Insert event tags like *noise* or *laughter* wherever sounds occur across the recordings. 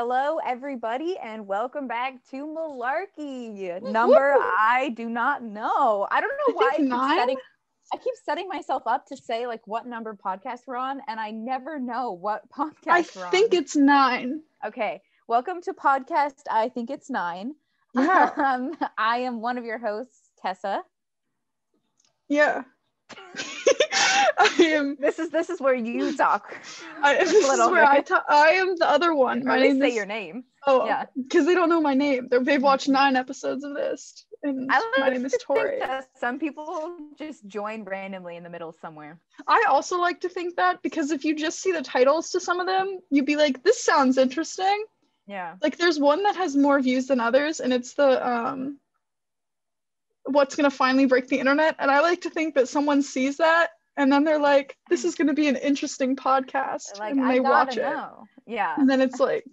Hello, everybody, and welcome back to Malarkey. Number I do not know. I don't know why I keep, setting, I keep setting myself up to say like what number podcast we're on, and I never know what *laughs* podcast I think on. it's nine. okay. Welcome to podcast. I think it's nine. Yeah. *laughs* Um, I am one of your hosts, Tessa. Yeah. *laughs* I am. This is this is where you talk. *laughs* I, this is where I bit. ta- I am the other one. My name say is. your name. oh, yeah. Because they don't know my name. They're, they've watched nine episodes of this, and I my name is to think Tori. that some people just join randomly in the middle somewhere. I also like to think that because if you just see the titles to some of them, you'd be like, "This sounds interesting." Yeah. Like, there's one that has more views than others, and it's the um. What's gonna finally break the internet? And I like to think that someone sees that and then they're like, "This is mm. gonna be an interesting podcast," Like and I they watch it. know. Yeah. and then it's like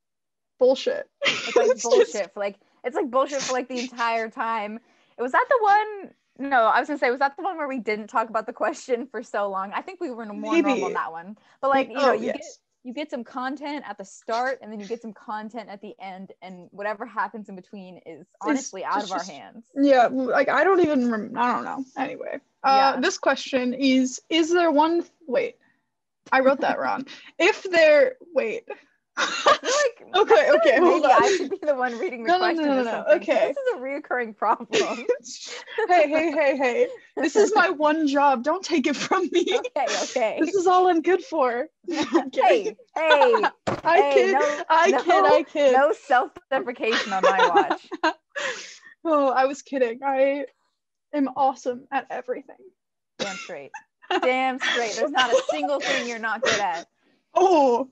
*laughs* bullshit. It's like *laughs* It's just- bullshit for like it's like bullshit for like the entire time. It was that the one no, I was gonna say, was that the one where we didn't talk about the question for so long? I think we were more normal Maybe. on that one. But like, you oh know, you yes, get you get some content at the start and then you get some content at the end, and whatever happens in between is honestly out just- of our hands. yeah. Like I don't even. Rem- I don't know. Anyway, uh, Yeah. this question is: Is there one? Wait, I wrote that wrong. If there, wait. I like okay, okay, *laughs* hold maybe I should be the one reading the No, no, question no, or no, no, okay. This is a reoccurring problem. *laughs* hey, hey, hey, hey! This is my one job. Don't take it from me. okay, okay. *laughs* This is all I'm good for. Kidding. hey, hey, I hey, kid. no- I no- kid. I kid. no self-deprecation on my watch. oh, I was kidding. I am awesome at everything. Damn straight. Damn straight. There's not a single thing you're not good at. Oh,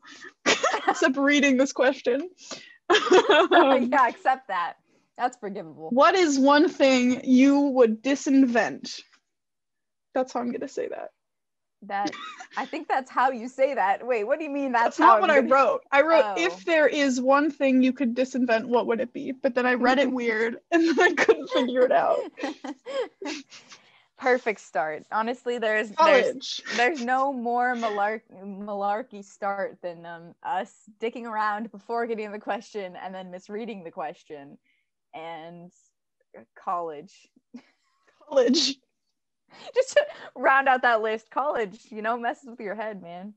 *laughs* except reading this question. *laughs* Um, yeah, accept that. That's forgivable. What is one thing you would disinvent? That's how I'm gonna say that. That I think that's how you say that. Wait, what do you mean that's, That's not how what I I'm gonna- wrote. I wrote Oh. if there is one thing you could disinvent, what would it be? But then I read it *laughs* weird and then I couldn't figure it out. Perfect start. Honestly, there's there's College. *laughs* there's no more malark- malarkey start than um, us dicking around before getting the question and then misreading the question and college College. *laughs* just to round out that list college you know messes with your head man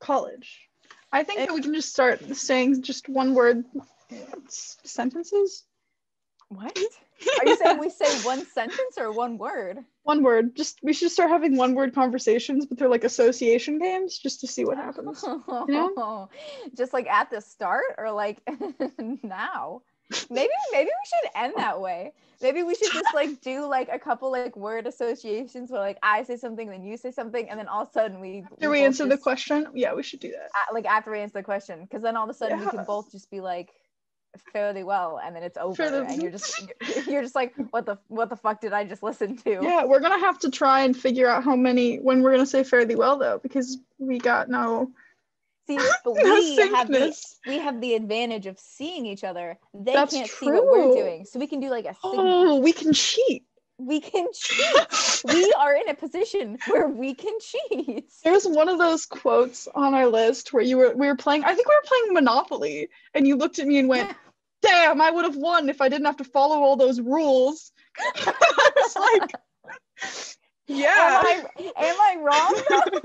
College. I think It- that we can just start saying just one word sentences. what you saying we say one sentence or one word One word. Just we should start having one word conversations, but they're like association games just to see what happens. *laughs* just like at the start or like *laughs* now maybe maybe we should end that way maybe we should just like do like a couple like word associations where like i say something then you say something and then all of a sudden we After we answer the question, yeah, we should do that. like after we answer the question because then all of a sudden we can both just be like fairly well and then it's over Fairly- and you're just *laughs* *laughs* you're just like what the what the fuck did i just listen to? Yeah, we're gonna have to try and figure out how many when we're gonna say fairly well though, because we got no see *laughs* but no we have the we have the advantage of seeing each other. They That's can't see what we're doing. So we can do like a signal Oh, we can cheat. we can cheat. We are in a position where we can cheat. There's one of those quotes on our list where you were we were playing. I think we were playing Monopoly, and you looked at me and went, "Damn, I would have won if I didn't have to follow all those rules." *laughs* I was like, "Yeah." am i am i wrong? *laughs*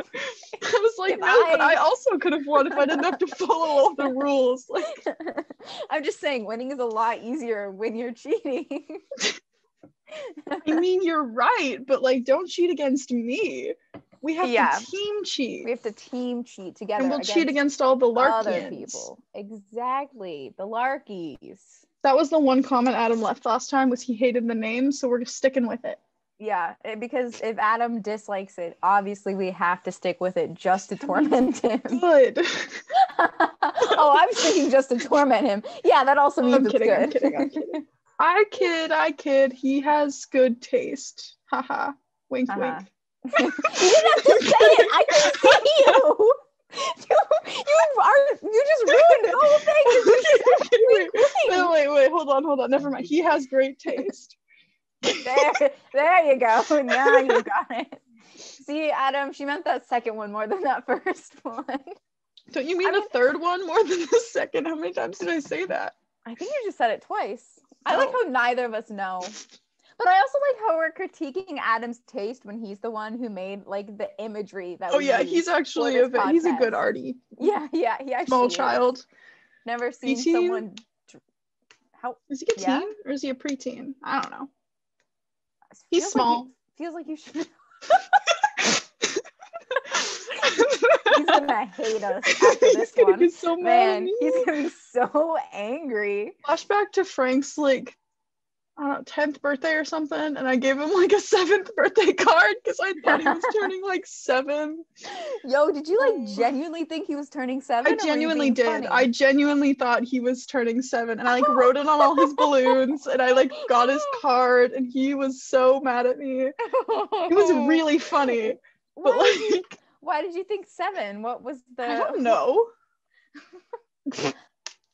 I was like, "No, but I- I also could have won if I didn't have to follow all the rules." Like, *laughs* i'm just saying winning is a lot easier when you're cheating I mean, you're right, but like, don't cheat against me. We have Yeah. to team cheat, we have to team cheat together and we'll cheat against all the other people exactly the larkies That was the one comment Adam left last time was he hated the name, so we're just sticking with it. yeah because if adam dislikes it obviously we have to stick with it just to torment him Good. *laughs* *laughs* oh I'm thinking just to torment him yeah that also means I'm it's kidding, good I'm kidding, I'm kidding. I kid, I kid. He has good taste. Haha. Wink, Uh-huh. wink. You didn't have to say it. I can see you. You, you are you just ruined the whole thing. wait, wait, wait, wait, hold on, hold on. Never mind. He has great taste. There, there you go. Now you got it. See, Adam, she meant that second one more than that first one. *laughs* Don't you mean I the mean- third one more than the second? How many times did I say that? I think you just said it twice. I like how neither of us know. But I also like how we're critiquing Adam's taste when he's the one who made like the imagery that Oh yeah, he's actually a bit, he's a good arty. yeah, yeah, he actually Small is. child. Never seen Preteen? someone how Is he a Yeah. teen or is he a preteen? I don't know. feels He's like small. feels like you should *laughs* he's gonna hate us *laughs* after this one. He's so Man, he's gonna be so angry. Flashback to Frank's like I don't know, 10th birthday or something, and I gave him like a seventh *laughs* birthday card because I thought he was *laughs* turning like seven. Yo, did you Oh. like genuinely think he was turning seven? I or were you genuinely did. funny? I genuinely thought he was turning seven, and I like wrote it on all his balloons, and I like got his *laughs* card, and he was so mad at me. It was really funny, but Why did you- why did you think seven? What was the? I don't know.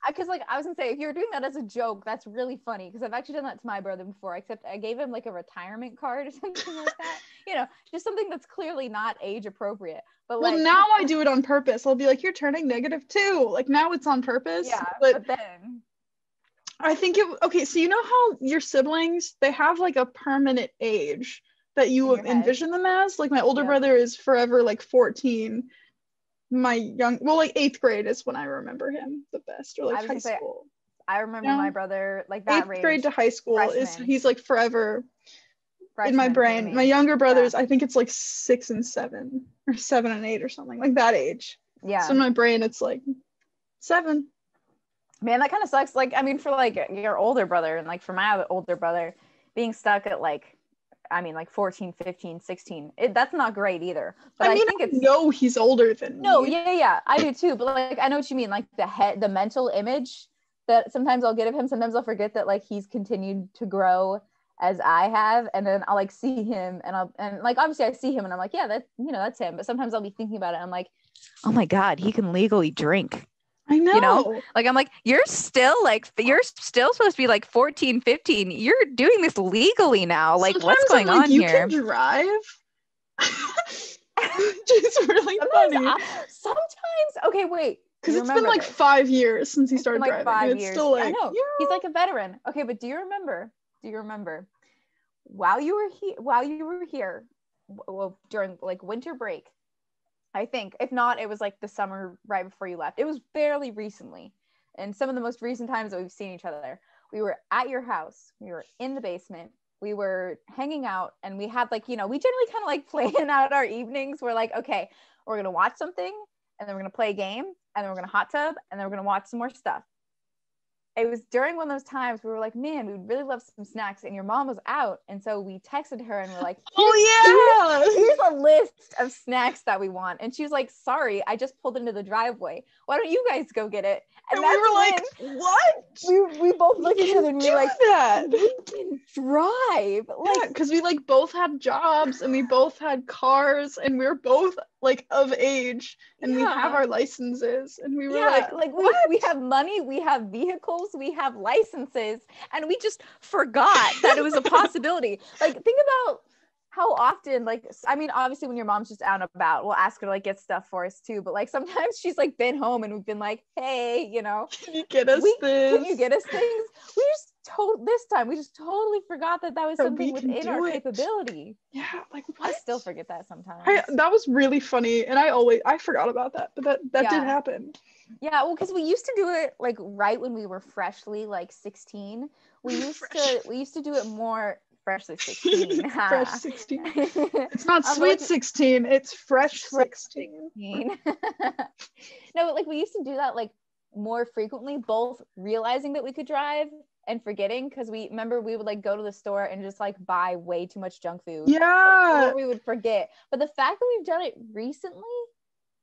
Because like I was gonna say, if you were doing that as a joke, that's really funny. Because I've actually done that to my brother before. Except I gave him like a retirement card or *laughs* something like that. You know, just something that's clearly not age appropriate. But like Well, now I do it on purpose. I'll be like, "You're turning negative negative two. Like now it's on purpose. yeah, but but then I think it okay, so you know how your siblings they have like a permanent age that you your head. envision them as? Like my older Yep. brother is forever like 14. My young well, like eighth grade is when I remember him the best, or like high say, school. I remember Yeah. my brother like that Eighth range. grade to high school is he's like forever in my brain. My younger brothers, I think it's like six and seven or seven and eight or something like that age. yeah. So in my brain, it's like seven. man that kind of sucks like i mean for like your older brother and like for my older brother being stuck at like i mean like 14 15 16 it, that's not great either but I i, mean, think I it's know he's older than no me. yeah yeah i do too but like i know what you mean like the head the mental image that sometimes i'll get of him. Sometimes i'll forget that like he's continued to grow as i have and then i'll like see him and i'll and like obviously i see him and i'm like yeah that you know that's him but sometimes i'll be thinking about it i'm like oh my god he can legally drink I know. know? like i'm like you're still like you're still supposed to be like 14 15 you're doing this legally now like what's Sometimes I'm going like, on you here can drive. *laughs* It's really sometimes, funny I- sometimes okay wait because it's been like this. five years since he started like, driving. five it's years. still I know. yeah. he's like a veteran okay but do you remember do you remember while you were here while you were here well during like winter break i think. If not it was like the summer right before you left. It was fairly recently. And some of the most recent times that we've seen each other we were at your house we were in the basement we were hanging out and we had like you know we generally kind of like *laughs* plan out our evenings. We're like okay we're gonna watch something and then we're gonna play a game and then we're gonna hot tub and then we're gonna watch some more stuff it was during one of those times we were like man we'd really love some snacks and your mom was out and so we texted her and we're like *laughs* Oh yeah. here's a list of snacks that we want and she was like sorry i just pulled into the driveway why don't you guys go get it And, we that's were like, what? we, we both looked at each other and we were like that. we can drive like because we like both had jobs and we both had cars and we were both like of age and we have our licenses and we were yeah, like, like we, we have money, we have vehicles, we have licenses, and we just forgot that it was a *laughs* possibility. like, think about how often, like, i mean, obviously, when your mom's just out and about, we'll ask her to like get stuff for us too. But like, sometimes *laughs* she's like been home and we've been like, hey, you know, can you get us we, can you get us things? We just told this time, we just totally forgot that that was That something within our it. capability. yeah, like what? I still forget that sometimes. I, that was really funny, and I always I forgot about that, but that that did happen. Yeah, well, because we used to do it like right when we were freshly like 16. We *laughs* used Fresh. to we used to do it more freshly *laughs* 16. fresh *laughs* sixteen. it's It's not sweet like- sixteen. It's fresh Fresh. sixteen. no, but like we used to do that like more frequently, both realizing that we could drive and forgetting because we remember we would like go to the store and just like buy way too much junk food. Yeah. We would forget. But the fact that we've done it recently,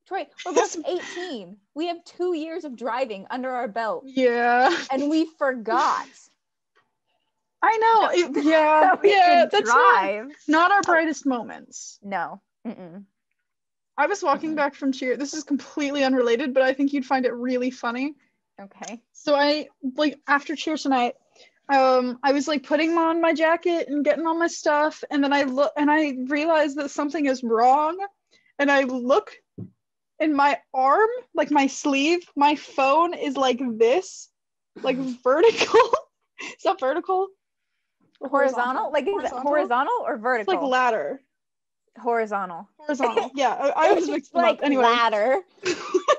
Troy, we're both *laughs* 18. We have two years of driving under our belt. Yeah. and we forgot I know. It- *laughs* yeah. that yeah. That's not, drive. not our brightest moments. No. Mm-mm. I was walking Mhm. back from cheer. This is completely unrelated, but I think you'd find it really funny. Okay. So I like after cheer tonight, um, I was like putting on my jacket and getting all my stuff, and then I look and I realized that something is wrong, and I look in my arm, like my sleeve, my phone is like this, like *laughs* vertical. *laughs* is that vertical? Or Horizontal? Like is it Horizontal? horizontal or It's vertical? like ladder. horizontal. Horizontal. Yeah, I, I *laughs* was mixed like up. Anyway, ladder.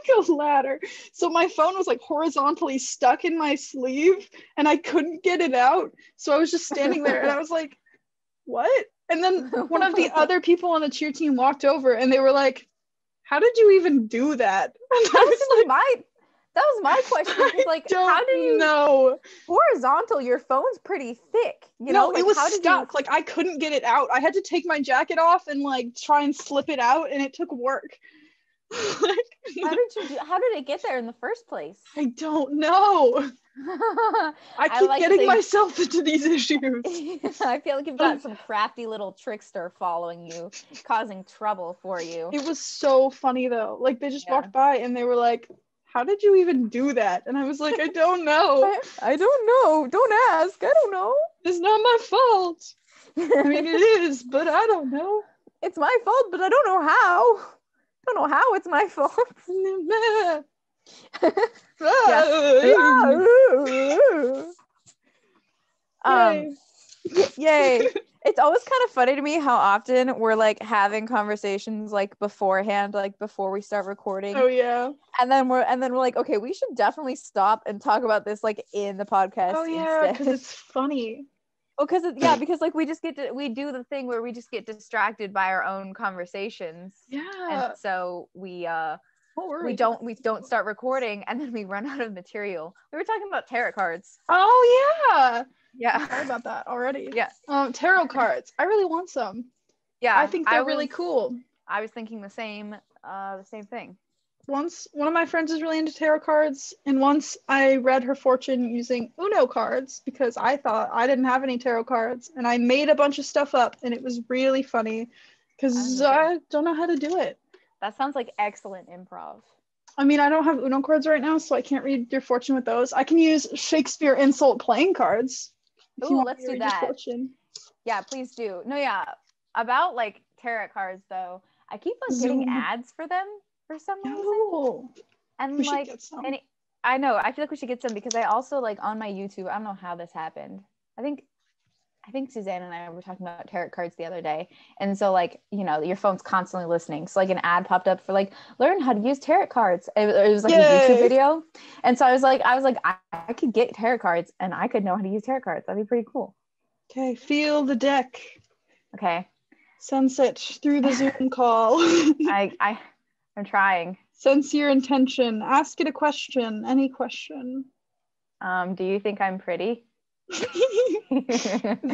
Like a ladder. So my phone was like horizontally stuck in my sleeve and I couldn't get it out. So I was just standing there and I was like, what? And then one of the *laughs* other people on the cheer team walked over and they were like, how did you even do that? *laughs* And I was was my that was my *laughs* question. Like how do you know? horizontal? Your phone's pretty thick. You no, know, like, it was stuck. Like I couldn't get it out. I had to take my jacket off and like try and slip it out, and it took work. How did you do, how did it get there in the first place? I don't know. *laughs* I I keep like getting myself into these *laughs* issues. *laughs* I feel like you've got um, some crafty little trickster following you, causing trouble for you. It was so funny though. Like they just Yeah. walked by and they were like, "How did you even do that?" And I was like, "I don't know. I don't know. Don't ask. I don't know. It's not my fault. I mean, it is, but I don't know." it's my fault, but I don't know how. I don't know how it's my fault. *laughs* *laughs* um, yay. It's always kind of funny to me how often we're like having conversations like beforehand, like before we start recording. oh yeah. and then we're and then we're like, okay, we should definitely stop and talk about this like in the podcast. Oh yeah, because it's funny. Oh, because yeah, because like we just get to we do the thing where we just get distracted by our own conversations, Yeah. and so we uh we don't we don't start recording, and then we run out of material. We were talking about tarot cards. Oh yeah. Yeah, Sorry about that already. Yeah. Um, tarot cards. I really want some. yeah. I think they're really was- cool. I was thinking the same uh the same thing. Once one of my friends is really into tarot cards, and once I read her fortune using Uno cards because I thought I didn't have any tarot cards, and I made a bunch of stuff up, and it was really funny because I don't know how to do it. That sounds like excellent improv. I mean, I don't have Uno cards right now, so I can't read your fortune with those. I can use Shakespeare insult playing cards. Ooh, let's do that. Yeah, please do. No, yeah. About like tarot cards though, I keep on getting ads for them for some reason. And we like and it- I know, I feel like we should get some because I also like on my YouTube, I don't know how this happened. I think I think Suzanne and I were talking about tarot cards the other day. And so like, you know, your phone's constantly listening. So like an ad popped up for like learn how to use tarot cards. It, was- it was like a YouTube video. And so I was like, I was like, I, I could get tarot cards and I could know how to use tarot cards. That'd be pretty cool. Okay, feel the deck. Okay. Sunset through the Zoom call. *laughs* I I I'm trying. Sense your intention. Ask it a question. Any question. Um, do you think I'm pretty? *laughs* Is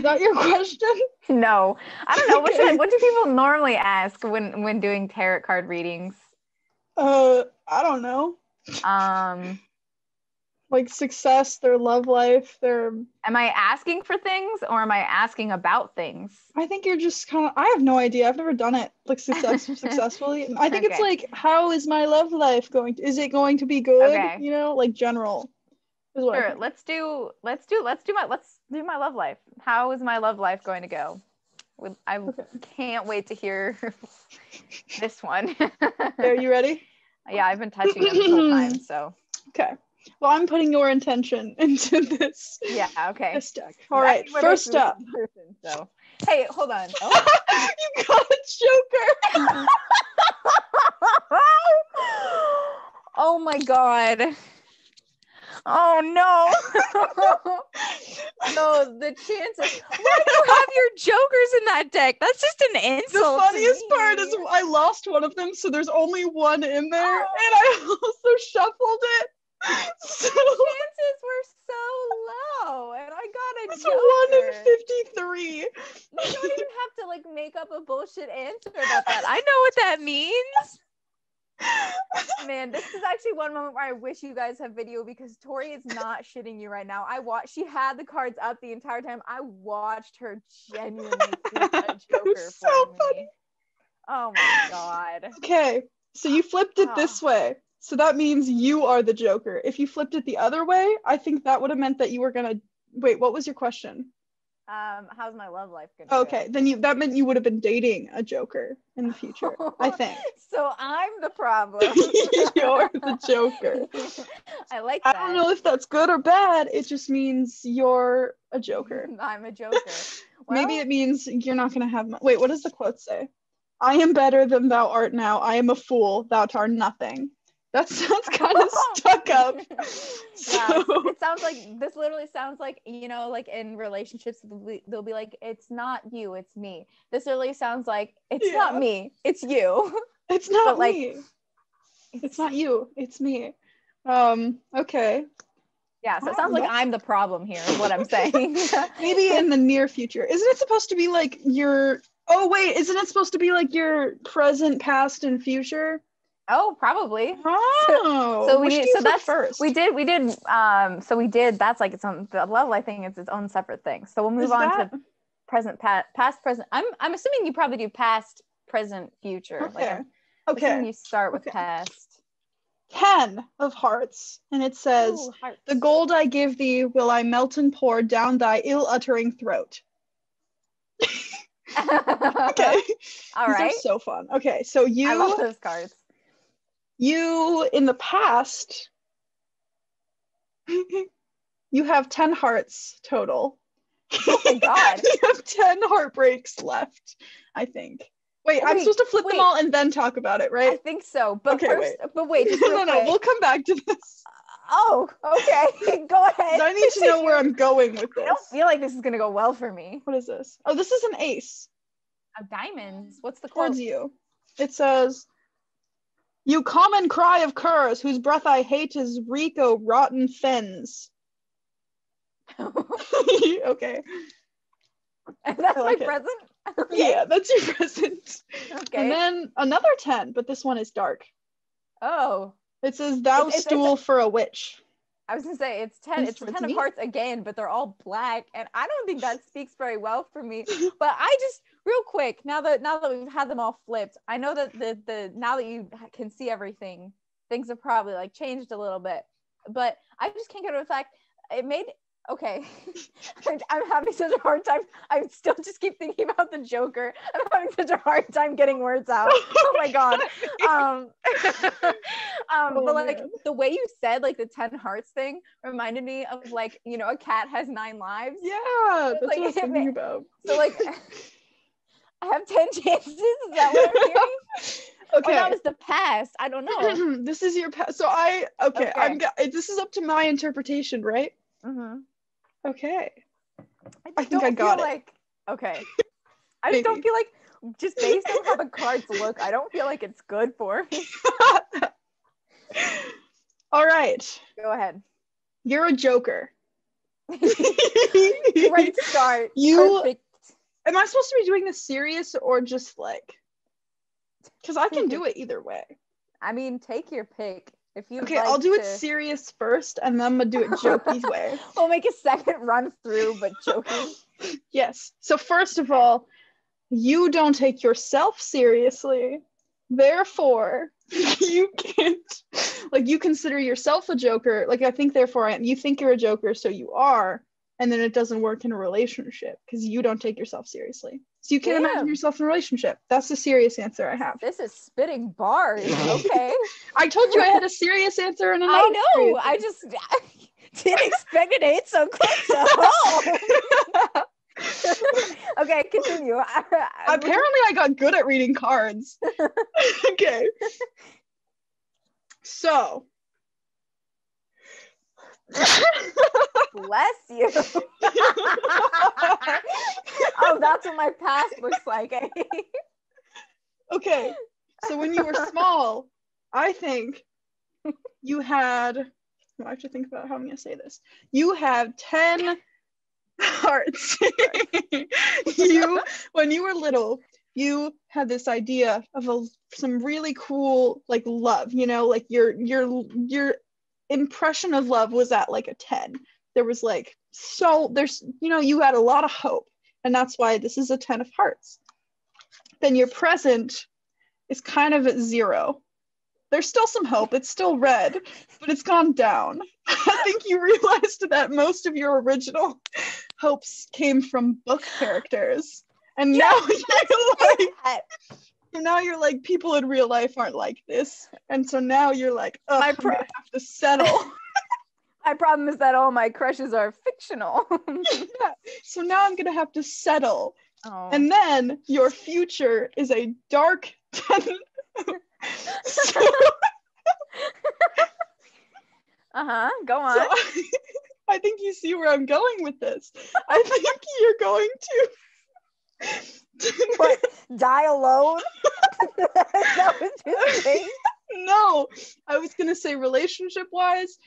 that your question? *laughs* no, I don't know. What, should what do *laughs* people normally ask when when doing tarot card readings? Uh, I don't know. Um, Like success, their love life, their. am I asking for things or am I asking about things? I think you're just kind of. I have no idea. I've never done it like success *laughs* successfully. I think it's like, how is my love life going? To, is it going to be good? Okay. You know, like general. Sure. Let's do. Let's do. Let's do my. Let's do my love life. How is my love life going to go? I can't wait to hear *laughs* this one. Are you ready? *laughs* yeah, I've been touching it the whole time. So Okay. Well, I'm putting your intention *laughs* into this. yeah. Okay. This deck. All right. First up, person, so *laughs* hey, hold on. Oh. *laughs* you got a Joker. oh my god. Oh no. no, the chances. Why do you have your jokers in that deck? That's just an insult. The funniest part is I lost one of them, so there's only one in there, Oh. and I also shuffled it. So *laughs* chances were so low, and I got a it's one in fifty-three. You don't even have to like make up a bullshit answer about that. I know what that means. Man, this is actually one moment where I wish you guys have video because Tori is not shitting you right now. I watched she had the cards up the entire time. I watched her genuinely flip a It joker was so for funny. me. Oh my god. Okay, so you flipped it Oh. this ah. way. So that means you are the Joker. If you flipped it the other way, I think that would have meant that you were gonna wait. What was your question? Um, how's my love life gonna go? Okay, then you that meant you would have been dating a Joker in the future. I *laughs* think. So I'm the problem. *laughs* You're the Joker. *laughs* I like I don't know if that's good or bad. It just means you're a Joker. I'm a joker. Maybe it means you're not gonna have. Mo- Wait, what does the quote say? I am better than thou art now. I am a fool. Thou art nothing. That sounds *laughs* kind of stuck up. *laughs* yeah, So it sounds like this literally sounds like you know like in relationships they'll be, like it's not you it's me this literally sounds like it's not me it's you *laughs* it's not but, like, me. It's not you. It's me. Um. Okay. yeah so it sounds don't like i'm the problem here is what i'm saying Maybe in the near future. Isn't it supposed to be like your? Oh wait, isn't it supposed to be like your present, past, and future? Oh probably Oh. so we do you so that's- first. we did we did um so we did that's like its own the love life thing is its own separate thing so we'll move Is on that- to present past past present i'm i'm assuming you probably do past present future like Okay. I'm Okay. you start with Okay. past Ten of hearts, and it says. Ooh. The gold I give thee will I melt and pour down thy ill uttering throat. *laughs* *laughs* Okay. All right. So fun. Okay, so you. I love those cards. You in the past *laughs* you have 10 hearts total. Oh my *laughs* God. you have 10 heartbreaks left, I think. Wait, I'm supposed to flip wait. them all and then talk about it, right? I think so. But Okay, first, but wait, *laughs* just no, real no, no. quick. We'll come back to this. Oh, okay. Go ahead. I need to know where I'm going with this. I don't feel like this is gonna go well for me. What is this? Oh, this is an ace. Of diamonds. What's the quote? towards you. It says, You common cry of curs, whose breath I hate is Rico rotten fens. *laughs* *laughs* okay. And That's like my it. present. Okay. *laughs* Yeah, that's your present. Okay. And then another 10, but this one is dark. oh, It says, Thou It's- it's- it's stool for a witch. I was gonna say it's ten. It's It's ten of hearts again, but they're all black, and I don't think that speaks very well for me. But I just real quick now that now that we've had them all flipped, I know that the the now that you can see everything, things have probably like changed a little bit. But I just can't get over the fact it made okay. *laughs* I'm having such a hard time. I still just keep thinking about the Joker. I'm having such a hard time getting words out. *laughs* Oh my god. *laughs* Um, um Oh, but like man. the way you said like the 10 hearts thing reminded me of like you know a cat has nine lives Yeah, that's like, what I was thinking about. so like i have 10 *laughs* chances is that what i'm hearing Okay. *laughs* or that was the past i don't know *clears throat* this is your past. So I, okay, Okay. I'm, this is up to my interpretation, right? Mm-hmm. Okay. I, I think I don't got feel it. like okay *laughs* i just don't feel like just based on how the cards look i don't feel like it's good for me All right. go ahead You're a joker. great start You- Perfect. Am I supposed to be doing this serious or just like? Because I can do it either way. *laughs* i mean take your pick if you Okay, I'll do it serious first, and then I'm gonna do it jokey's *laughs* way. we'll make a second run through but joking *laughs* Yes. So first of all, you don't take yourself seriously. Therefore, you can't like you consider yourself a joker. Like I think therefore I am. You think you're a joker, so you are, and then it doesn't work in a relationship because you don't take yourself seriously. So you can't imagine yourself in a relationship. That's the serious answer I have. This is spitting bars. *laughs* Okay. I told you I had a serious answer and a I non-serious know. I just *laughs* didn't expect it to hit so close to home. okay, continue. I- *laughs* I- Apparently, I got good at reading cards. okay. So. Bless you. *laughs* oh, that's what my past looks like. *laughs* okay. So when you were small, I think you had. I have to think about how I'm going to say this. You have 10 hearts. *laughs* you, when you were little, you had this idea of a, some really cool like love, you know, like your your your impression of love was at like a 10. There was like so there's you know, you had a lot of hope, and that's why this is a 10 of hearts. Then your present is kind of at zero. There's still some hope. It's still red, but it's gone down. *laughs* I think you realized that most of your original hopes came from book characters. And now *laughs* you're like and now you're like people in real life aren't like this. And so now you're like, oh, I'm pro- have to settle. *laughs* My problem is that all my crushes are fictional. Yeah. *laughs* So now I'm gonna have to settle. oh. And then your future is a dark *laughs* ten. so, uh-huh. Go on. so I, I think you see where I'm going with this. I think you're going to. What? *laughs* Die alone? *laughs* that was your thing? no, I was gonna say relationship wise,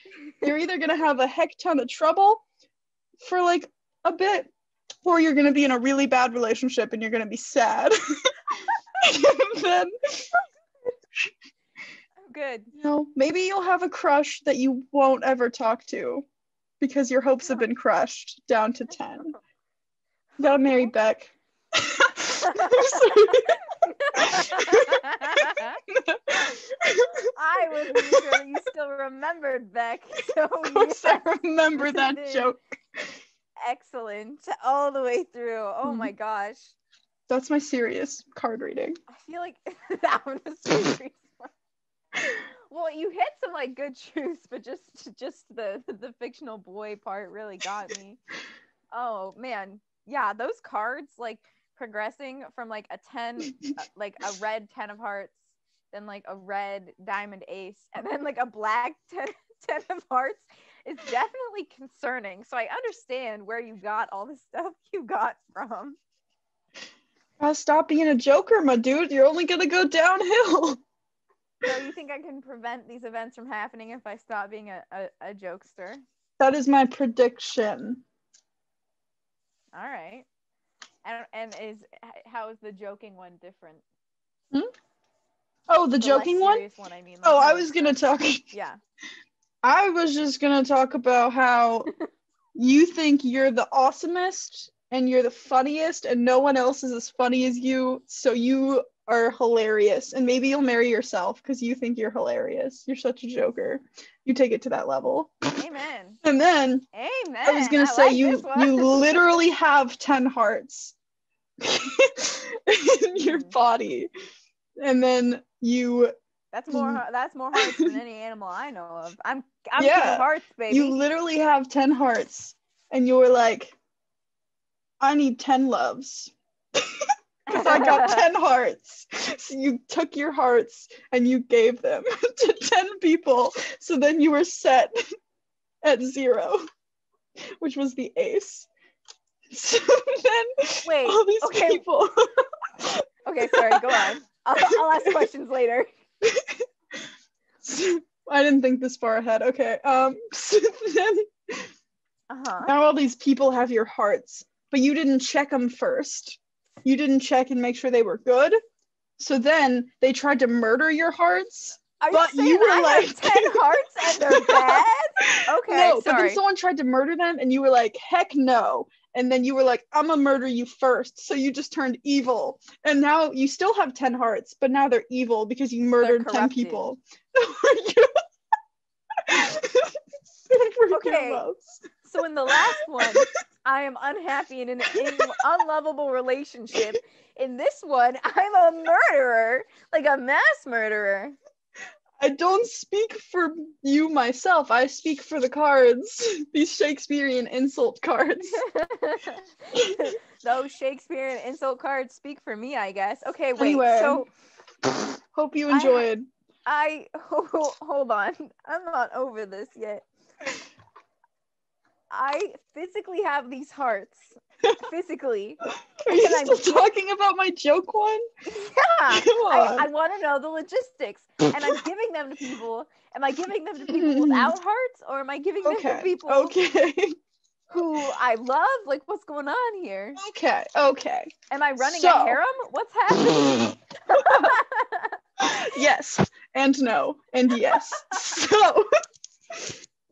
you're either gonna have a heck ton of trouble for like a bit, or you're gonna be in a really bad relationship and you're gonna be sad. *laughs* then Good. you know, maybe you'll have a crush that you won't ever talk to because your hopes have been crushed down to 10. You gotta marry Beck. I *laughs* wasn't sure you still remembered Beck. *laughs* So Of course, I *laughs* remember that joke. excellent all the way through. Oh Mhm. my gosh. That's my serious card reading. I feel like that one was the serious. Well, you hit some like good truths, but just just the the fictional boy part really got me. Oh man, yeah, those cards like progressing from like a ten, uh, *laughs* like a red ten of hearts, then like a red diamond ace, and then like a black *laughs* ten, 10 of hearts is definitely concerning. So I understand where you got all the stuff you got from. Gotta stop being a joker, my dude. You're only gonna go downhill. *laughs* So you think I can prevent these events from happening if I stop being a, a, a jokester? That is my prediction. All right. And, and is how is the joking one different? Hmm? Oh, the The joking one? serious one, I mean. like Oh, how I was gonna talk. *laughs* *laughs* Yeah. I was just gonna talk about how *laughs* you think you're the awesomest and you're the funniest, and no one else is as funny as you. So you are hilarious, and maybe you'll marry yourself because you think you're hilarious. You're such a joker. You take it to that level, Amen. *laughs* and then Amen. I was gonna say like you you *laughs* literally have ten hearts *laughs* in your Mhm. body, and then you That's more. Mhm. That's more hearts than any animal I know of. I'm. I'm Yeah. hearts, baby. you literally have 10 hearts and you were like i need 10 loves because i got *laughs* 10 hearts so you took your hearts and you gave them *laughs* to 10 people so then you were set *laughs* at zero which was the ace so then Wait, all these okay. people Okay, sorry. Go on. I'll, I'll ask questions later. i didn't think this far ahead okay um so then Uh huh. now all these people have your hearts, but you didn't check them first. You didn't check and make sure they were good. So then they tried to murder your hearts. Are But you you were I like- ten *laughs* hearts and they're bad? Okay, no, but then someone tried to murder them and you were like, heck no. And then you were like, I'm gonna murder you first. So you just turned evil. And now you still have 10 hearts, but now they're evil because you murdered 10 people. *laughs* Okay. So in the last one, I am unhappy in an unlovable relationship. In this one, I'm a murderer, like a mass murderer. I don't speak for you myself. I speak for the cards. These Shakespearean insult cards. *laughs* Those Shakespearean insult cards speak for me, I guess. Okay, wait. Anyway. So Hope you I- enjoyed. I *laughs* hold on. I'm not over this yet. I physically have these hearts. *laughs* Physically. Are you still talking about my joke one? Yeah. *laughs* Come I, on. I want to know the logistics. And I'm *laughs* giving them to people. Am I giving them to people mm-hmm. without hearts or am I giving them to people Okay. who I love? Like, what's going on here? Okay. Okay. Am I running So- a harem? What's happening? yes. And no. And yes. So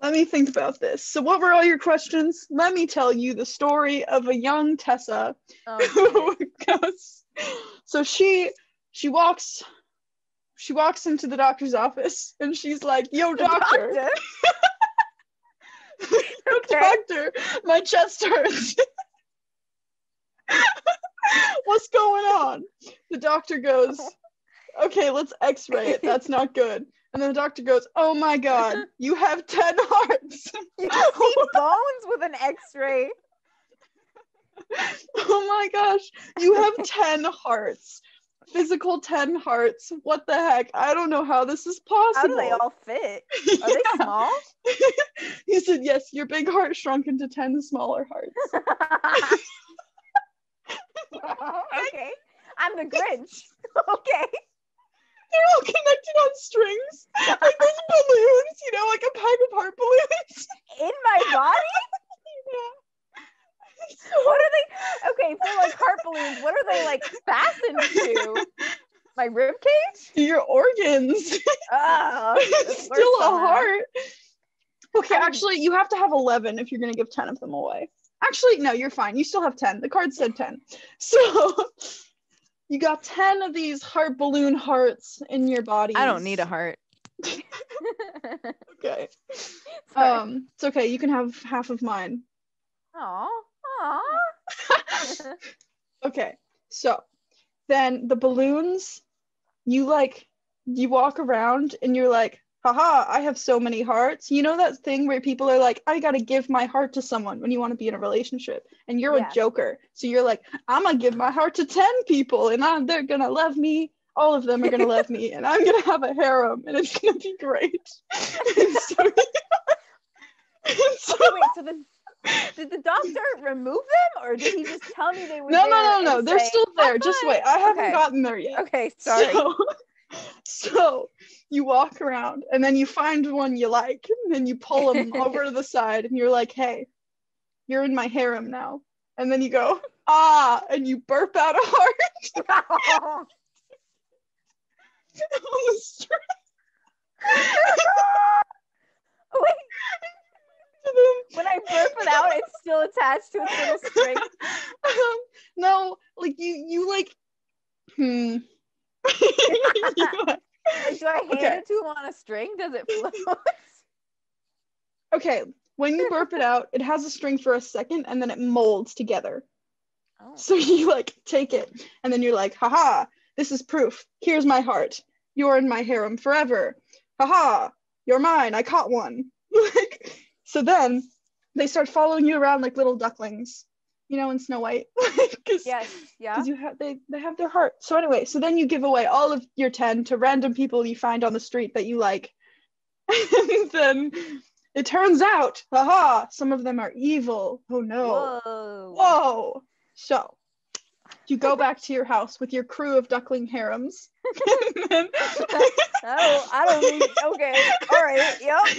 let me think about this. So what were all your questions? Let me tell you the story of a young Tessa Oh, *laughs* who goes so she she walks she walks into the doctor's office and she's like yo doctor Doctor? *laughs* yo doctor, my chest hurts. *laughs* What's going on? The doctor goes, okay, let's x-ray it. That's not good. And then the doctor goes, oh my God, *laughs* you have 10 hearts. You can see bones with an X-ray. *laughs* oh my gosh, you have 10 hearts. Physical 10 hearts. What the heck? I don't know how this is possible. How do they all fit? *laughs* Are they small? he said, yes, your big heart shrunk into 10 smaller hearts. okay. I'm the Grinch. Okay. They're all connected on strings. Like those balloons, you know, like a pack of heart balloons. In my body? *laughs* Yeah. What are they? Okay, for like heart balloons, what are they like fastened to? My rib cage? Your organs. Ah, *laughs* oh, It's still a heart. Okay, um, actually, you have to have 11 if you're going to give 10 of them away. Actually, no, you're fine. You still have 10. The card said 10. So you got 10 of these heart balloon hearts in your body. I don't need a heart. *laughs* *laughs* Okay. Sorry. Um, it's okay. You can have half of mine. Aw, *laughs* aw. Okay. So then the balloons, you like, you walk around and you're like, haha, I have so many hearts. You know that thing where people are like, I gotta give my heart to someone when you want to be in a relationship, and you're Yeah. a joker. So you're like, I'm gonna give my heart to 10 people and I'm, they're gonna love me. All of them are gonna love me, *laughs* and I'm gonna have a harem, and it's gonna be great. *laughs* and so, *laughs* and so- Okay, wait, so the did the doctor remove them or did he just tell me they were no, no, no, no. They're still there. "High Just wait. I haven't Okay. gotten there yet. Okay, sorry. So, so you walk around and then you find one you like, and then you pull them *laughs* over to the side, and you're like, "Hey, you're in my harem now." And then you go, "Ah," and you burp out a heart *laughs* *laughs* on the string. Wait, when I burp it out, it's still attached to its little string. Um, no, like you, you like, hmm. You, like- Like, do I hand Okay. it to him on a string? Does it float? okay, when you burp it out, it has a string for a second, and then it molds together. Oh. So *laughs* you like take it, and then you're like, haha, this is proof. Here's my heart. You're in my harem forever. Haha, you're mine. I caught one. *laughs* like, so then they start following you around like little ducklings, you know, in Snow White. *laughs* Because Yes, yeah. you have they they have their heart. So anyway, so then you give away all of your 10 to random people you find on the street that you like. and *laughs* then it turns out, haha, some of them are evil. Oh no. Whoa. Whoa. So you go back to your house with your crew of duckling harems. *laughs* then, Oh, I don't. Okay. All right. Yep.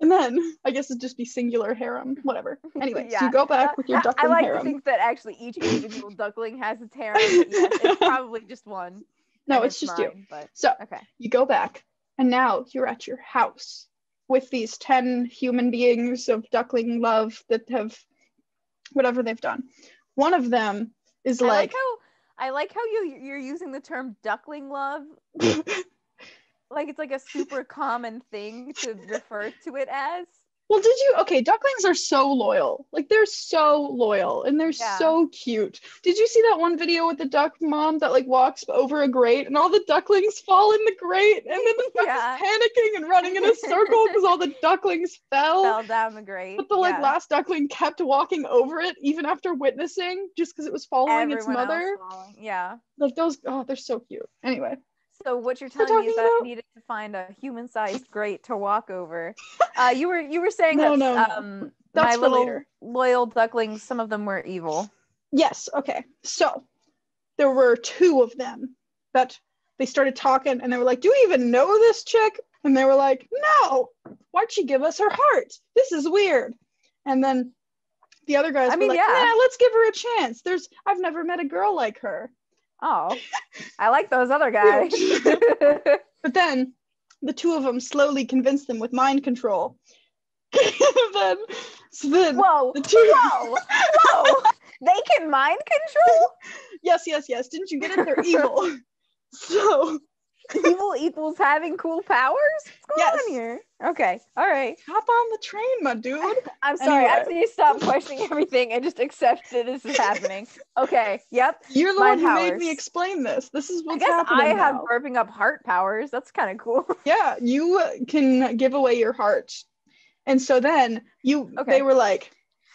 And then I guess it'd just be singular harem, whatever. *laughs* Anyway, so you go back with your duckling harem. I like to think that actually each *laughs* individual duckling has its harem. yes, it's *laughs* probably just one. no, and it's just you. But So okay. you go back, and now you're at your house with these 10 human beings of duckling love that have whatever they've done. One of them is I like like, how I like how you you're using the term duckling love. Like it's like a super common thing to refer *laughs* to it as. Well, did you? Okay, ducklings are so loyal. Like they're so loyal and they're Yeah. so cute. Did you see that one video with the duck mom that like walks over a grate and all the ducklings fall in the grate and then the duck Yeah. is panicking and running in a circle *laughs* because all the ducklings fell. Fell down the grate. But the like yeah. last duckling kept walking over it even after witnessing just because it was following its Everyone else mother. following. Yeah. Like those, oh, they're so cute. Anyway, So what you're telling me is that I needed to find a human-sized grate to walk over. Uh, you were you were saying No, that no, um, my little later. loyal ducklings, some of them were evil. Yes, okay. So there were two of them that they started talking and they were like, Do you even know this chick? And they were like, No, why'd she give us her heart? This is weird. And then the other guys I were mean, like, yeah. Yeah, let's give her a chance. There's I've never met a girl like her. Oh, *laughs* I like those other guys. *laughs* But then the two of them slowly convince them with mind control. *laughs* then so then whoa, the two whoa, whoa! They can mind control. yes, yes, yes. Didn't you get it? They're evil. so Evil equals having cool powers? What's going Yes. on here? Okay. All right. Hop on the train, my dude. *laughs* I'm sorry. I Anyway. need to stop questioning everything and just accept that this is happening. Okay. Yep. You're the My one who made me explain this. This is I what's guess happening I have now. burping up heart powers. That's kind of cool. *laughs* Yeah, you can give away your heart. And so then you Okay. they were like,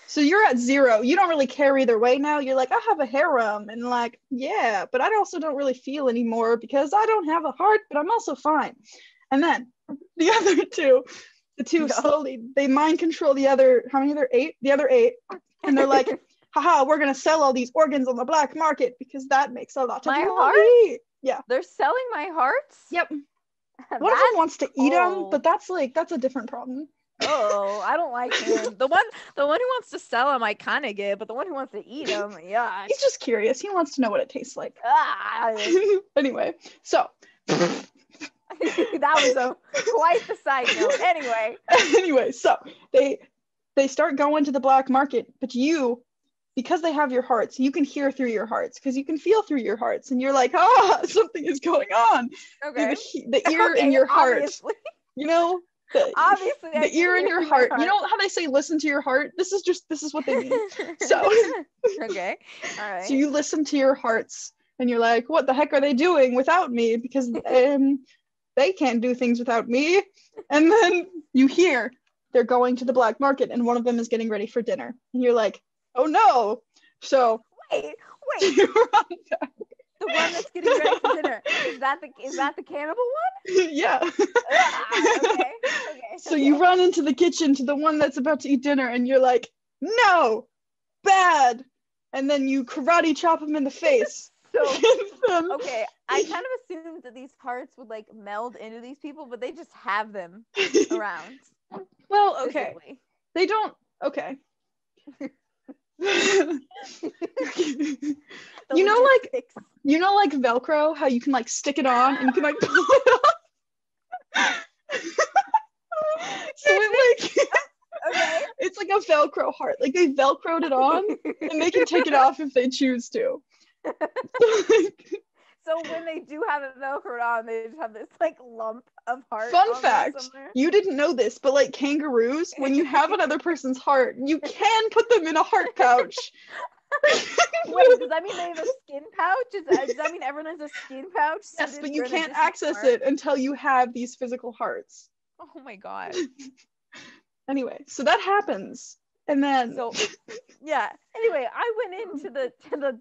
so you're at zero. You don't really care either way now. You're like, I have a harem. And like, yeah, but I also don't really feel anymore because I don't have a heart, but I'm also fine. And then *laughs* the other two, the two No. slowly, they mind control the other, how many are there? Eight? The other eight. And they're like, *laughs* haha, we're gonna sell all these organs on the black market because that makes a lot of My money. Yeah. They're selling my hearts. Yep. *laughs* One of That's- them wants to eat them, but that's like that's a different problem. Oh, I don't like him. The one, the one who wants to sell him, I kind of get, but the one who wants to eat *laughs* him, yeah. He's just curious. He wants to know what it tastes like. Ah, *laughs* anyway, so *laughs* that was a quite the side note. Anyway, anyway, so they they start going to the black market, but you because they have your hearts, you can hear through your hearts because you can feel through your hearts, and you're like, ah, something is going on. okay. The, the ear in your heart, Obviously, you know, the, obviously the can ear in your my heart. You know how they say listen to your heart? This is just this is what they mean. *laughs* So- okay, all right. *laughs* So you listen to your hearts and you're like, what the heck are they doing without me? Because *laughs* um, they can't do things without me. And then you hear they're going to the black market and one of them is getting ready for dinner. And you're like, oh no. So wait, wait. You run back. The one that's getting ready for dinner is that the is that the cannibal one? *laughs* yeah. Ah, okay, okay. *laughs* So you run into the kitchen to the one that's about to eat dinner and you're like, no, bad. And then you karate chop him in the face. *laughs* So okay, I kind of assumed that these hearts would like meld into these people, but they just have them around. well, okay. physically. They don't. Okay. You know, like- you know, like Velcro, how you can like stick it on and you can like pull it off. *laughs* so it like okay. it's like a Velcro heart. Like they Velcroed it on and they can take it off if they choose to. *laughs* So when they do have it velcroed on, they just have this like lump of heart. Fun fact: you didn't know this, but like kangaroos, when you have *laughs* another person's heart, you can put them in a heart pouch. *laughs* *laughs* Wait, does that mean they have a skin pouch? Is that, does that mean everyone has a skin pouch? yes, but you can't access heart? it until you have these physical hearts. Oh my god. Anyway, so that happens, and then So yeah. Anyway, I went into the to the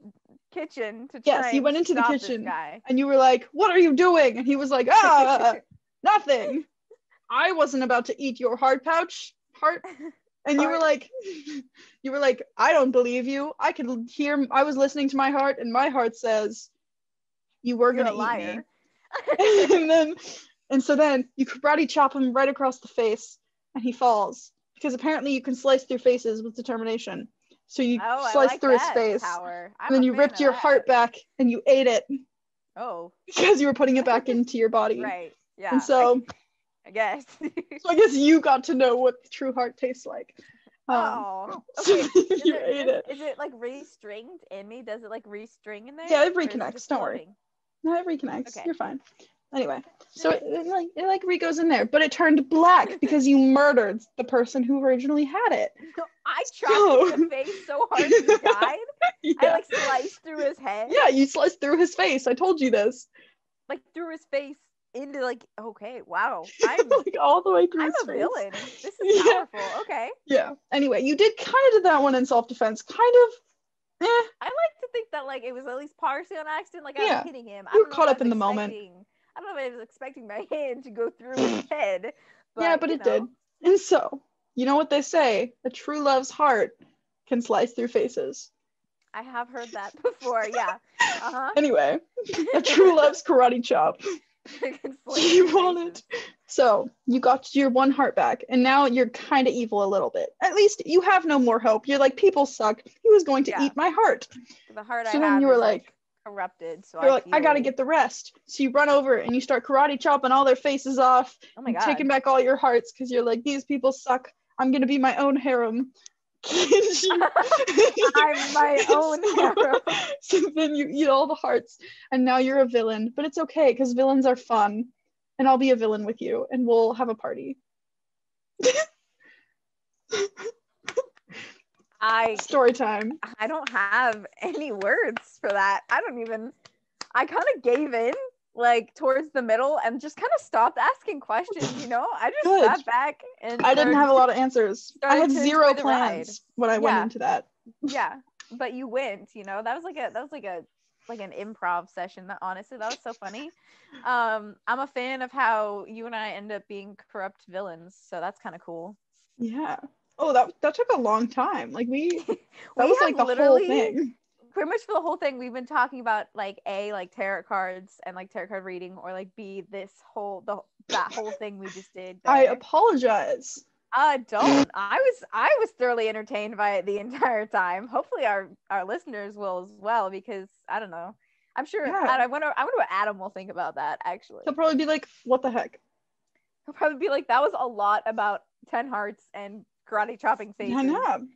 kitchen to try Yes, you went into the kitchen. guy. and you were like, "What are you doing?" And he was like, "Ah, *laughs* nothing. I wasn't about to eat your heart pouch, heart." *laughs* And you were like, "You were like, I don't believe you. I could hear. I was listening to my heart, and my heart says you were gonna a liar. eat me." *laughs* and then, and so then you karate chop him right across the face, and he falls because apparently you can slice through faces with determination. So you Oh, sliced like through his face, power. And then you ripped your that. heart back, and you ate it Oh, *laughs* because you were putting it back into your body. *laughs* right. Yeah. And so, I guess. *laughs* so I guess you got to know what the true heart tastes like. Um, oh. Okay. You it, ate is, it. is it like re-stringed in me? Does it like re-string in there? Yeah, it reconnects, don't worry. No, it reconnects. Okay. You're fine. Anyway, so it, it like it like re goes in there, but it turned black *laughs* because you murdered the person who originally had it. So I chopped him in the face so hard he *laughs* died. I like sliced through his head. yeah, you sliced through his face. I told you this. Like through his face into like okay, wow. *laughs* I'm like all the way through I'm a face. villain. This is Yeah. powerful. Okay. Yeah. Anyway, you did kind of did that one in self defense. Kind of. Eh. I like to think that like it was at least partially on accident. Like I Yeah. was hitting him. You were caught up in the moment. I don't know if I was expecting my *laughs* hand to go through his *laughs* head. But, yeah, but it did. And so, you know what they say? A true love's heart can slice through faces. I have heard that *laughs* before. Yeah. Uh huh. Anyway, a true love's karate chop. you wanted. So you got your one heart back, and now you're kind of evil a little bit. At least you have no more hope. You're like, people suck. He was going to Yeah. eat my heart. The heart So I then you were like, corrupted. So you're I like, I gotta get the rest. So you run over and you start karate chopping all their faces off, Oh my god. taking back all your hearts because you're like, these people suck. I'm gonna be my own harem. *laughs* *laughs* I'm my *laughs* own hero. so then you eat all the hearts, and now you're a villain. But it's okay because villains are fun, and I'll be a villain with you, and we'll have a party. I Story time. I don't have any words for that. I don't even I kind of gave in like towards the middle and just kind of stopped asking questions, you know? I just Good. sat back and I didn't have a lot of answers. I had zero enjoy the ride. plans when I went into that. yeah, but you went, you know? That was like a that was like a like an improv session. That honestly, that was so funny. Um, I'm a fan of how you and I end up being corrupt villains, so that's kind of cool. Yeah. Oh, that that took a long time. Like we *laughs* that We was like the whole thing. pretty much for the whole thing we've been talking about like a like tarot cards and like tarot card reading or like b this whole the that whole thing we just did I apologize. uh don't i was i was thoroughly entertained by it the entire time hopefully our our listeners will as well because i don't know i'm sure Yeah. i wonder i wonder what adam will think about that actually He'll probably be like, "What the heck?" he'll probably be like that was a lot about 10 hearts and karate chopping faces I know.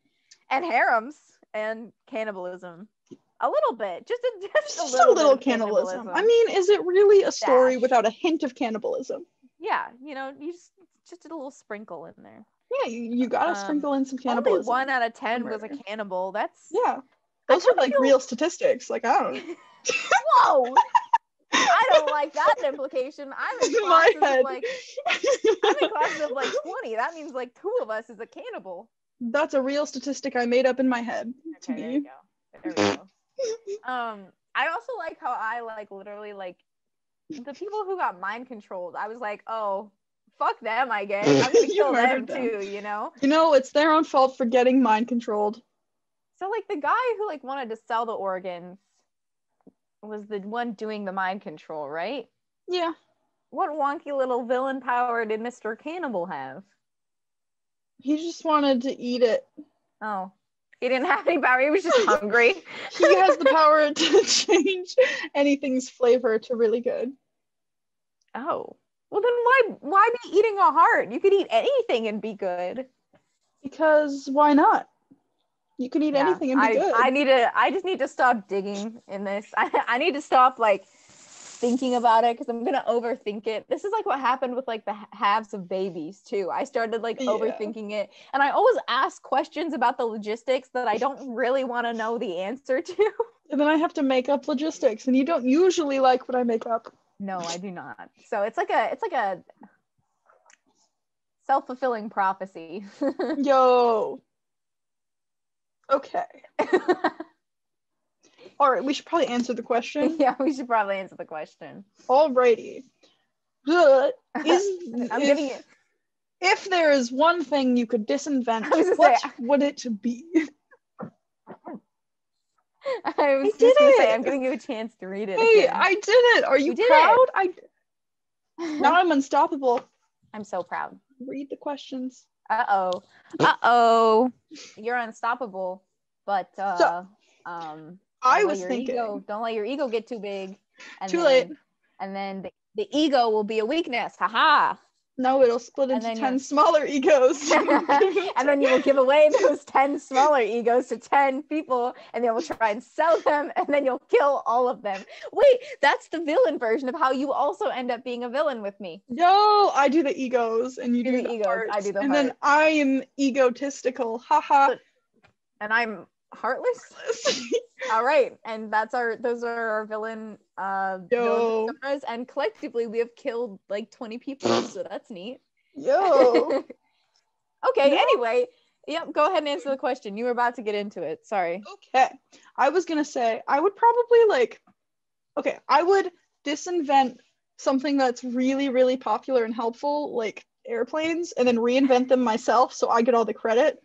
and harems and cannibalism a little bit just a, *laughs* just, Just a little, a little of cannibalism. I mean, is it really a story Dash. without a hint of cannibalism? yeah you know you just just did a little sprinkle in there Yeah, you, you gotta Um, sprinkle in some only cannibalism. one out of ten was a cannibal that's Yeah, those are like feel- real statistics. Like I don't know. *laughs* *laughs* whoa i don't like that implication i'm in *laughs* classes head. of like i'm in classes of like 20 that means like two of us is a cannibal That's a real statistic I made up in my head. To there me. you go there we go um i also like how i like literally like the people who got mind controlled i was like oh fuck them i guess i'm gonna *laughs* kill them them. too you know You know, it's their own fault for getting mind controlled. So like the guy who like wanted to sell the organs was the one doing the mind control, right? Yeah. What wonky little villain power did Mr. Cannibal have? He just wanted to eat it. Oh, he didn't have any power. He was just *laughs* hungry. He has the power to change anything's flavor to really good. oh, well then why why be eating a heart? You could eat anything and be good. Because why not? You can eat Yeah, anything and be I, good. I need to. I just need to stop digging in this. I, *laughs* I need to stop like thinking about it because I'm gonna overthink it. This is like what happened with like the halves of babies too. I started like Yeah. overthinking it, and I always ask questions about the logistics that I don't really want to know the answer *laughs* to. and then I have to make up logistics, and you don't usually like what I make up. No, I do not. So it's like a it's like a self fulfilling prophecy. *laughs* Yo. Okay. *laughs* All right, we should probably answer the question. *laughs* yeah, we should probably answer the question. Alrighty. Good. Is *laughs* I'm if, giving it. if there is one thing you could disinvent, I was gonna what say- would it be? I was I just gonna did say it. I'm giving you a chance to read it. Hey, again. I did it. Are you You proud? it. I now I'm unstoppable. I'm so proud. Read the questions. Uh oh. Uh oh. You're unstoppable. But uh um I was thinking. ego, don't let your ego get too big. And Too then, late. And then the, the ego will be a weakness. Haha. No, it'll split into 10 you're- smaller egos. *laughs* and then you will give away those 10 smaller egos to 10 people and they will try and sell them and then you'll kill all of them. Wait, that's the villain version of how you also end up being a villain with me. No, I do the egos and you Do do, the the egos, I do the and then. I am egotistical. Haha. And I'm heartless. *laughs* All right, and that's our those are our villain uh Yo. villain and collectively we have killed like 20 people, *laughs* so that's neat. Yo. *laughs* okay, No. anyway, yep, go ahead and answer the question. You were about to get into it. Sorry. Okay. I was gonna say I would probably like okay, I would disinvent something that's really, really popular and helpful, like airplanes, and then reinvent them myself so I get all the credit.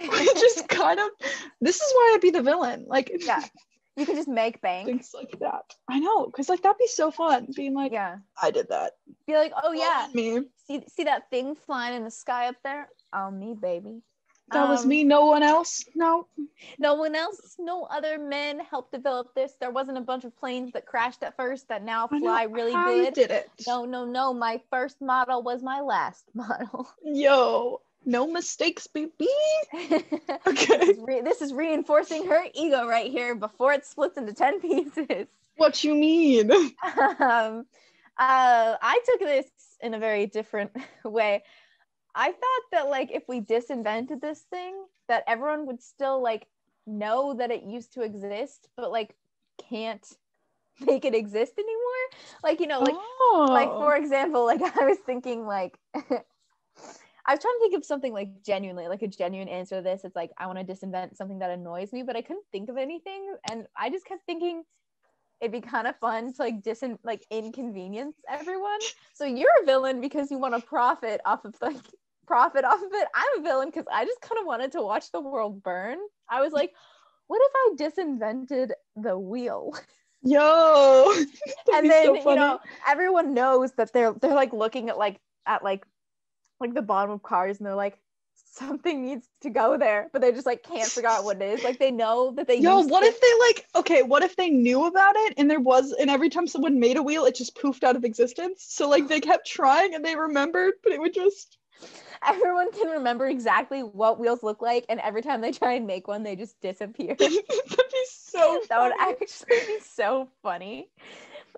*laughs* just kind of this is why I'd be the villain. Like yeah. You could just make bank. things like that. I know, because like that'd be so fun being like, Yeah. I did that. Be like, oh yeah, Me. see see that thing flying in the sky up there? Oh me, baby. That was Um, me, no one else. No. No one else, no other men helped develop this. There wasn't a bunch of planes that crashed at first that now fly really I good. did it. No, no, no. My first model was my last *laughs* model. Yo. No mistakes, baby. *laughs* this, Okay. is re- this is reinforcing her ego right here before it splits into 10 pieces. What you mean? *laughs* um, uh, I took this in a very different *laughs* way. I thought that like if we disinvented this thing, that everyone would still like know that it used to exist, but like can't make it exist anymore. Like you know, like oh. like for example, like I was thinking like I was trying to think of something like genuinely, like a genuine answer to this. It's like I want to disinvent something that annoys me, but I couldn't think of anything, and I just kept thinking it'd be kind of fun to like disin like inconvenience everyone. So you're a villain because you want to profit off of like profit off of it. I'm a villain because I just kind of wanted to watch the world burn. I was like, what if I disinvented the wheel? Yo. *laughs* And then so you know everyone knows that they're they're like looking at like at like like the bottom of cars and they're like something needs to go there but they just like can't figure out what it is. Like they know that they Yo, what to- if they like okay, what if they knew about it and there was and every time someone made a wheel, it just poofed out of existence? So like they kept trying and they remembered, but it would just *laughs* everyone can remember exactly what wheels look like and every time they try and make one they just disappear. *laughs* That'd be so *laughs* that would actually be so funny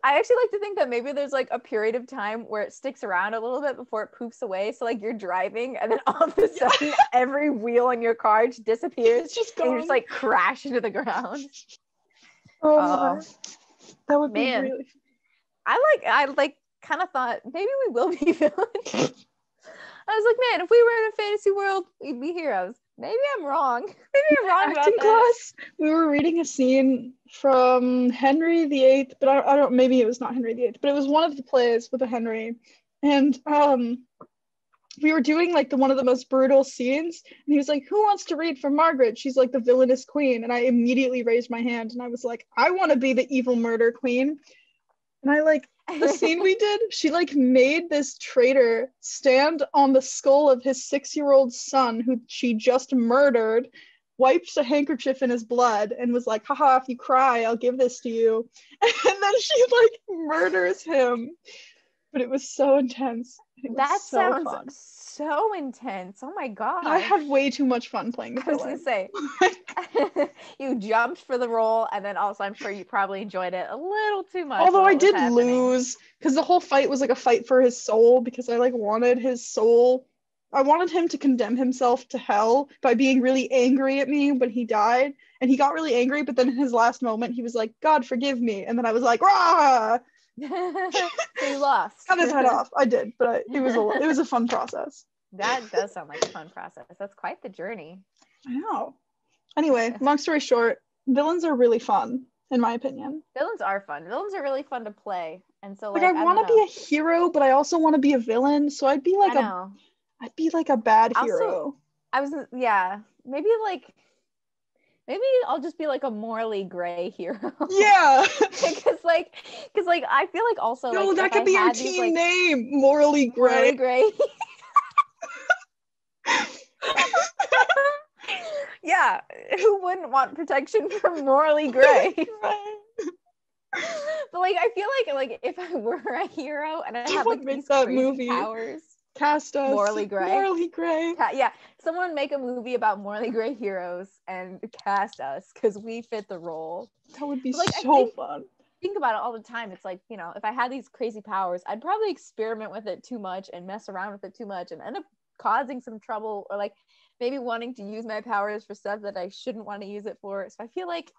i actually like to think that maybe there's like a period of time where it sticks around a little bit before it poofs away. So like you're driving and then all of a sudden *laughs* every wheel on your car just disappears It's just and you just like crash into the ground. *laughs* Oh, oh, that would man. be really i like i like kind of thought maybe we will be *laughs* villains. I was like man if we were in a fantasy world we'd be heroes maybe i'm wrong *laughs* maybe i'm wrong about acting that class. We were reading a scene from Henry VIII, but I, I don't. Maybe it was not Henry VIII, but it was one of the plays with a Henry, and um, we were doing like the one of the most brutal scenes, and he was like, "Who wants to read for Margaret? She's like the villainous queen." And I immediately raised my hand, and I was like, "I want to be the evil murder queen." And I like the *laughs* scene we did, she like made this traitor stand on the skull of his six year old son, who she just murdered, wiped a handkerchief in his blood, and was like, haha, if you cry, I'll give this to you. *laughs* And then she like murders him. But it was so intense. That so sounds fun. so intense oh my god I had way too much fun playing the I was gonna say *laughs* you jumped for the role, and then also I'm sure you probably enjoyed it a little too much. Although I did happening. lose because the whole fight was like a fight for his soul because I like wanted his soul. I wanted him to condemn himself to hell by being really angry at me when he died. And he got really angry, but then in his last moment, he was like, God, forgive me. And then I was like, rah! *laughs* so you lost. Cut his head off. I did, but I, it was a it was a fun process. *laughs* That does sound like a fun process. That's quite the journey. I know. Anyway, long story short, villains are really fun, in my opinion. Villains are fun. Villains are really fun to play, and so Like, like, I want to be a hero, but I also want to be a villain. So I'd be like a. I'd be like a bad Also- hero. I was yeah, maybe like maybe I'll just be like a morally gray hero. Yeah. *laughs* because like because like I feel like also No, like, that could I be our team like, name. Morally morally gray. gray. *laughs* yeah, who wouldn't want protection from morally gray? *laughs* but like I feel like like if I were a hero and I had like these that movie. powers. Cast us. Morally gray. Morally gray. Ca- yeah, someone make a movie about morally gray heroes and cast us because we fit the role. That would be Like, so think- fun. Think about it all the time. It's like, you know, if I had these crazy powers, I'd probably experiment with it too much and mess around with it too much and end up causing some trouble or like maybe wanting to use my powers for stuff that I shouldn't want to use it for. So I feel like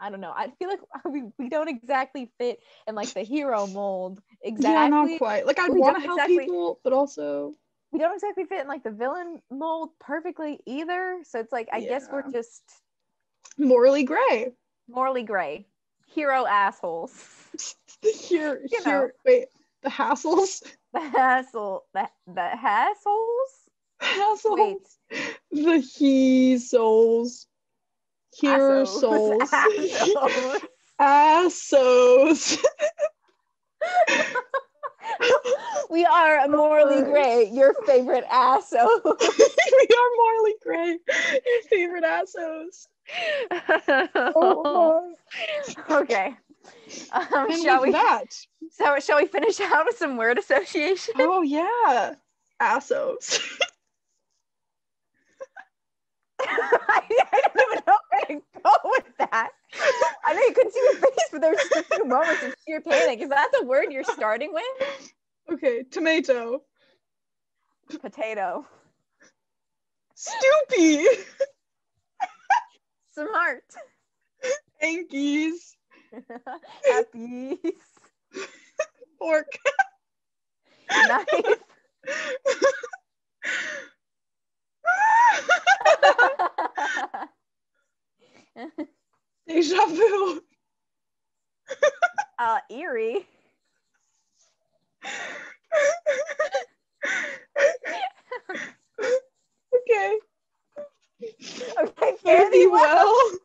I don't know. I feel like *laughs* we, we don't exactly fit in like the hero *laughs* mold exactly. Yeah, not quite. Like I'd want to help exactly- people, but also we don't exactly fit in like the villain mold perfectly either. So it's like I guess we're just morally gray. morally gray hero assholes. the *laughs* here, You know. here. Wait, the hassles. The hassle, the the hassles. Hassles. Wait, The he souls hearer souls. *laughs* Assholes. *laughs* We are morally gray, your favorite assos. *laughs* we are morally gray, your favorite assos. Okay. Um, shall we? That. So shall we finish out with some word association? Oh yeah, assos. I, I don't even know *laughs* couldn't see your face, but there was just a few moments of sheer panic. Is that the word you're starting with? Okay, tomato. Potato. Stoopy. *laughs* Smart. Hankies. *laughs* Happy. Fork. Knife. Deja vu. uh, eerie. okay. Okay, Fare thee well. well.